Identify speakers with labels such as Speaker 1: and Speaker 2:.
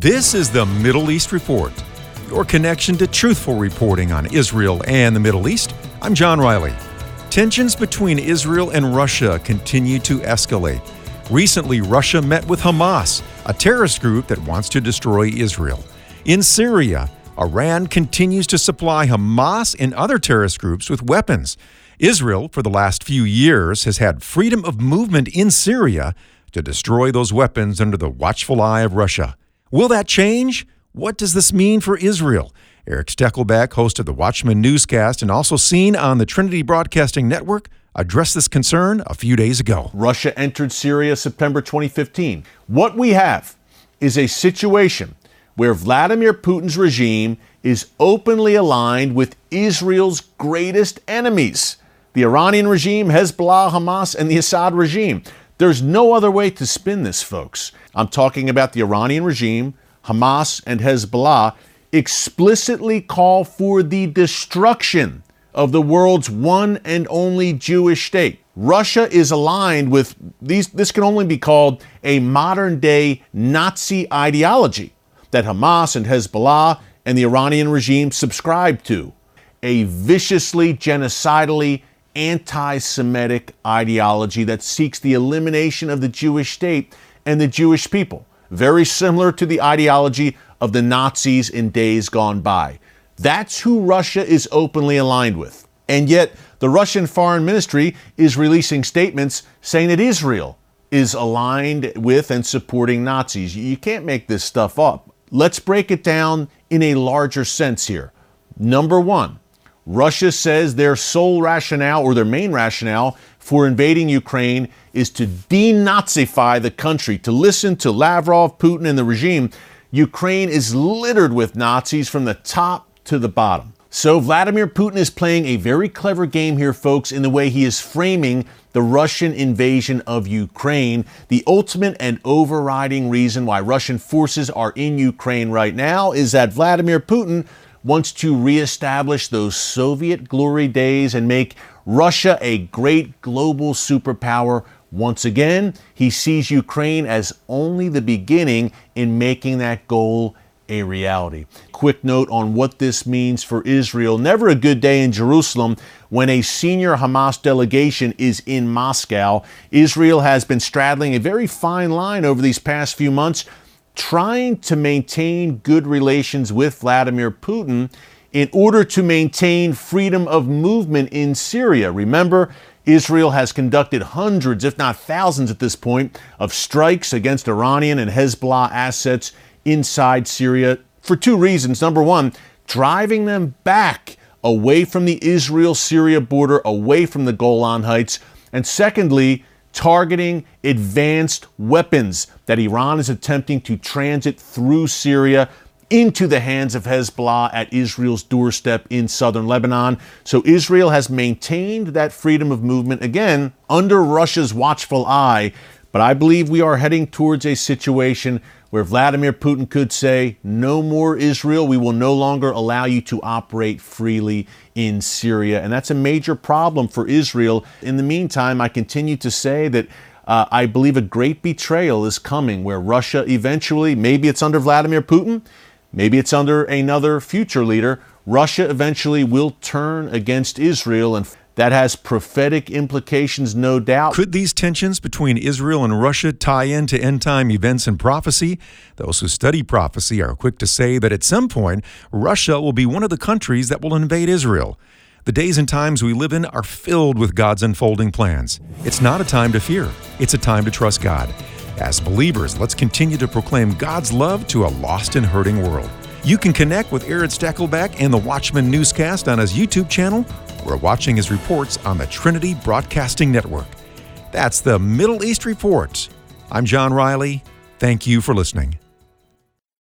Speaker 1: This is the Middle East Report, your connection to truthful reporting on Israel and the Middle East. I'm John Riley. Tensions between Israel and Russia continue to escalate. Recently, Russia met with Hamas, a terrorist group that wants to destroy Israel. In Syria, Iran continues to supply Hamas and other terrorist groups with weapons. Israel, for the last few years, has had freedom of movement in Syria to destroy those weapons under the watchful eye of Russia. Will that change? What does this mean for Israel? Erick Stakelbeck, host of the Watchman newscast and also seen on the Trinity Broadcasting Network, addressed this concern a few days ago.
Speaker 2: Russia entered Syria September 2015. What we have is a situation where Vladimir Putin's regime is openly aligned with Israel's greatest enemies the Iranian regime, Hezbollah, Hamas, and the Assad regime. There's no other way to spin this, folks. I'm talking about the Iranian regime, Hamas, and Hezbollah explicitly call for the destruction of the world's one and only Jewish state. Russia is aligned with these, this can only be called a modern day Nazi ideology that Hamas and Hezbollah and the Iranian regime subscribe to. A viciously genocidally anti Semitic ideology that seeks the elimination of the Jewish state and the Jewish people, very similar to the ideology of the Nazis in days gone by. That's who Russia is openly aligned with. And yet, the Russian Foreign Ministry is releasing statements saying that Israel is aligned with and supporting Nazis. You can't make this stuff up. Let's break it down in a larger sense here. Number one, Russia says their sole rationale or their main rationale for invading Ukraine is to denazify the country, to listen to Lavrov, Putin, and the regime. Ukraine is littered with Nazis from the top to the bottom. So, Vladimir Putin is playing a very clever game here, folks, in the way he is framing the Russian invasion of Ukraine. The ultimate and overriding reason why Russian forces are in Ukraine right now is that Vladimir Putin wants to reestablish those Soviet glory days and make Russia a great global superpower once again. He sees Ukraine as only the beginning in making that goal a reality. Quick note on what this means for Israel. Never a good day in Jerusalem when a senior Hamas delegation is in Moscow. Israel has been straddling a very fine line over these past few months trying to maintain good relations with Vladimir Putin in order to maintain freedom of movement in Syria. Remember, Israel has conducted hundreds, if not thousands at this point, of strikes against Iranian and Hezbollah assets inside Syria for two reasons. Number one, driving them back away from the Israel Syria border, away from the Golan Heights. And secondly, targeting advanced weapons that Iran is attempting to transit through Syria into the hands of Hezbollah at Israel's doorstep in southern Lebanon. So Israel has maintained that freedom of movement again under Russia's watchful eye. But I believe we are heading towards a situation where Vladimir Putin could say, No more Israel. We will no longer allow you to operate freely in Syria. And that's a major problem for Israel. In the meantime, I continue to say that. Uh, I believe a great betrayal is coming where Russia eventually, maybe it's under Vladimir Putin, maybe it's under another future leader, Russia eventually will turn against Israel and that has prophetic implications, no doubt.
Speaker 1: Could these tensions between Israel and Russia tie into end time events and prophecy? Those who study prophecy are quick to say that at some point, Russia will be one of the countries that will invade Israel. The days and times we live in are filled with God's unfolding plans. It's not a time to fear, it's a time to trust God. As believers, let's continue to proclaim God's love to a lost and hurting world. You can connect with Erick Stakelbeck and the Watchman newscast on his YouTube channel we're watching his reports on the Trinity Broadcasting Network. That's the Middle East Report. I'm John Riley. Thank you for listening.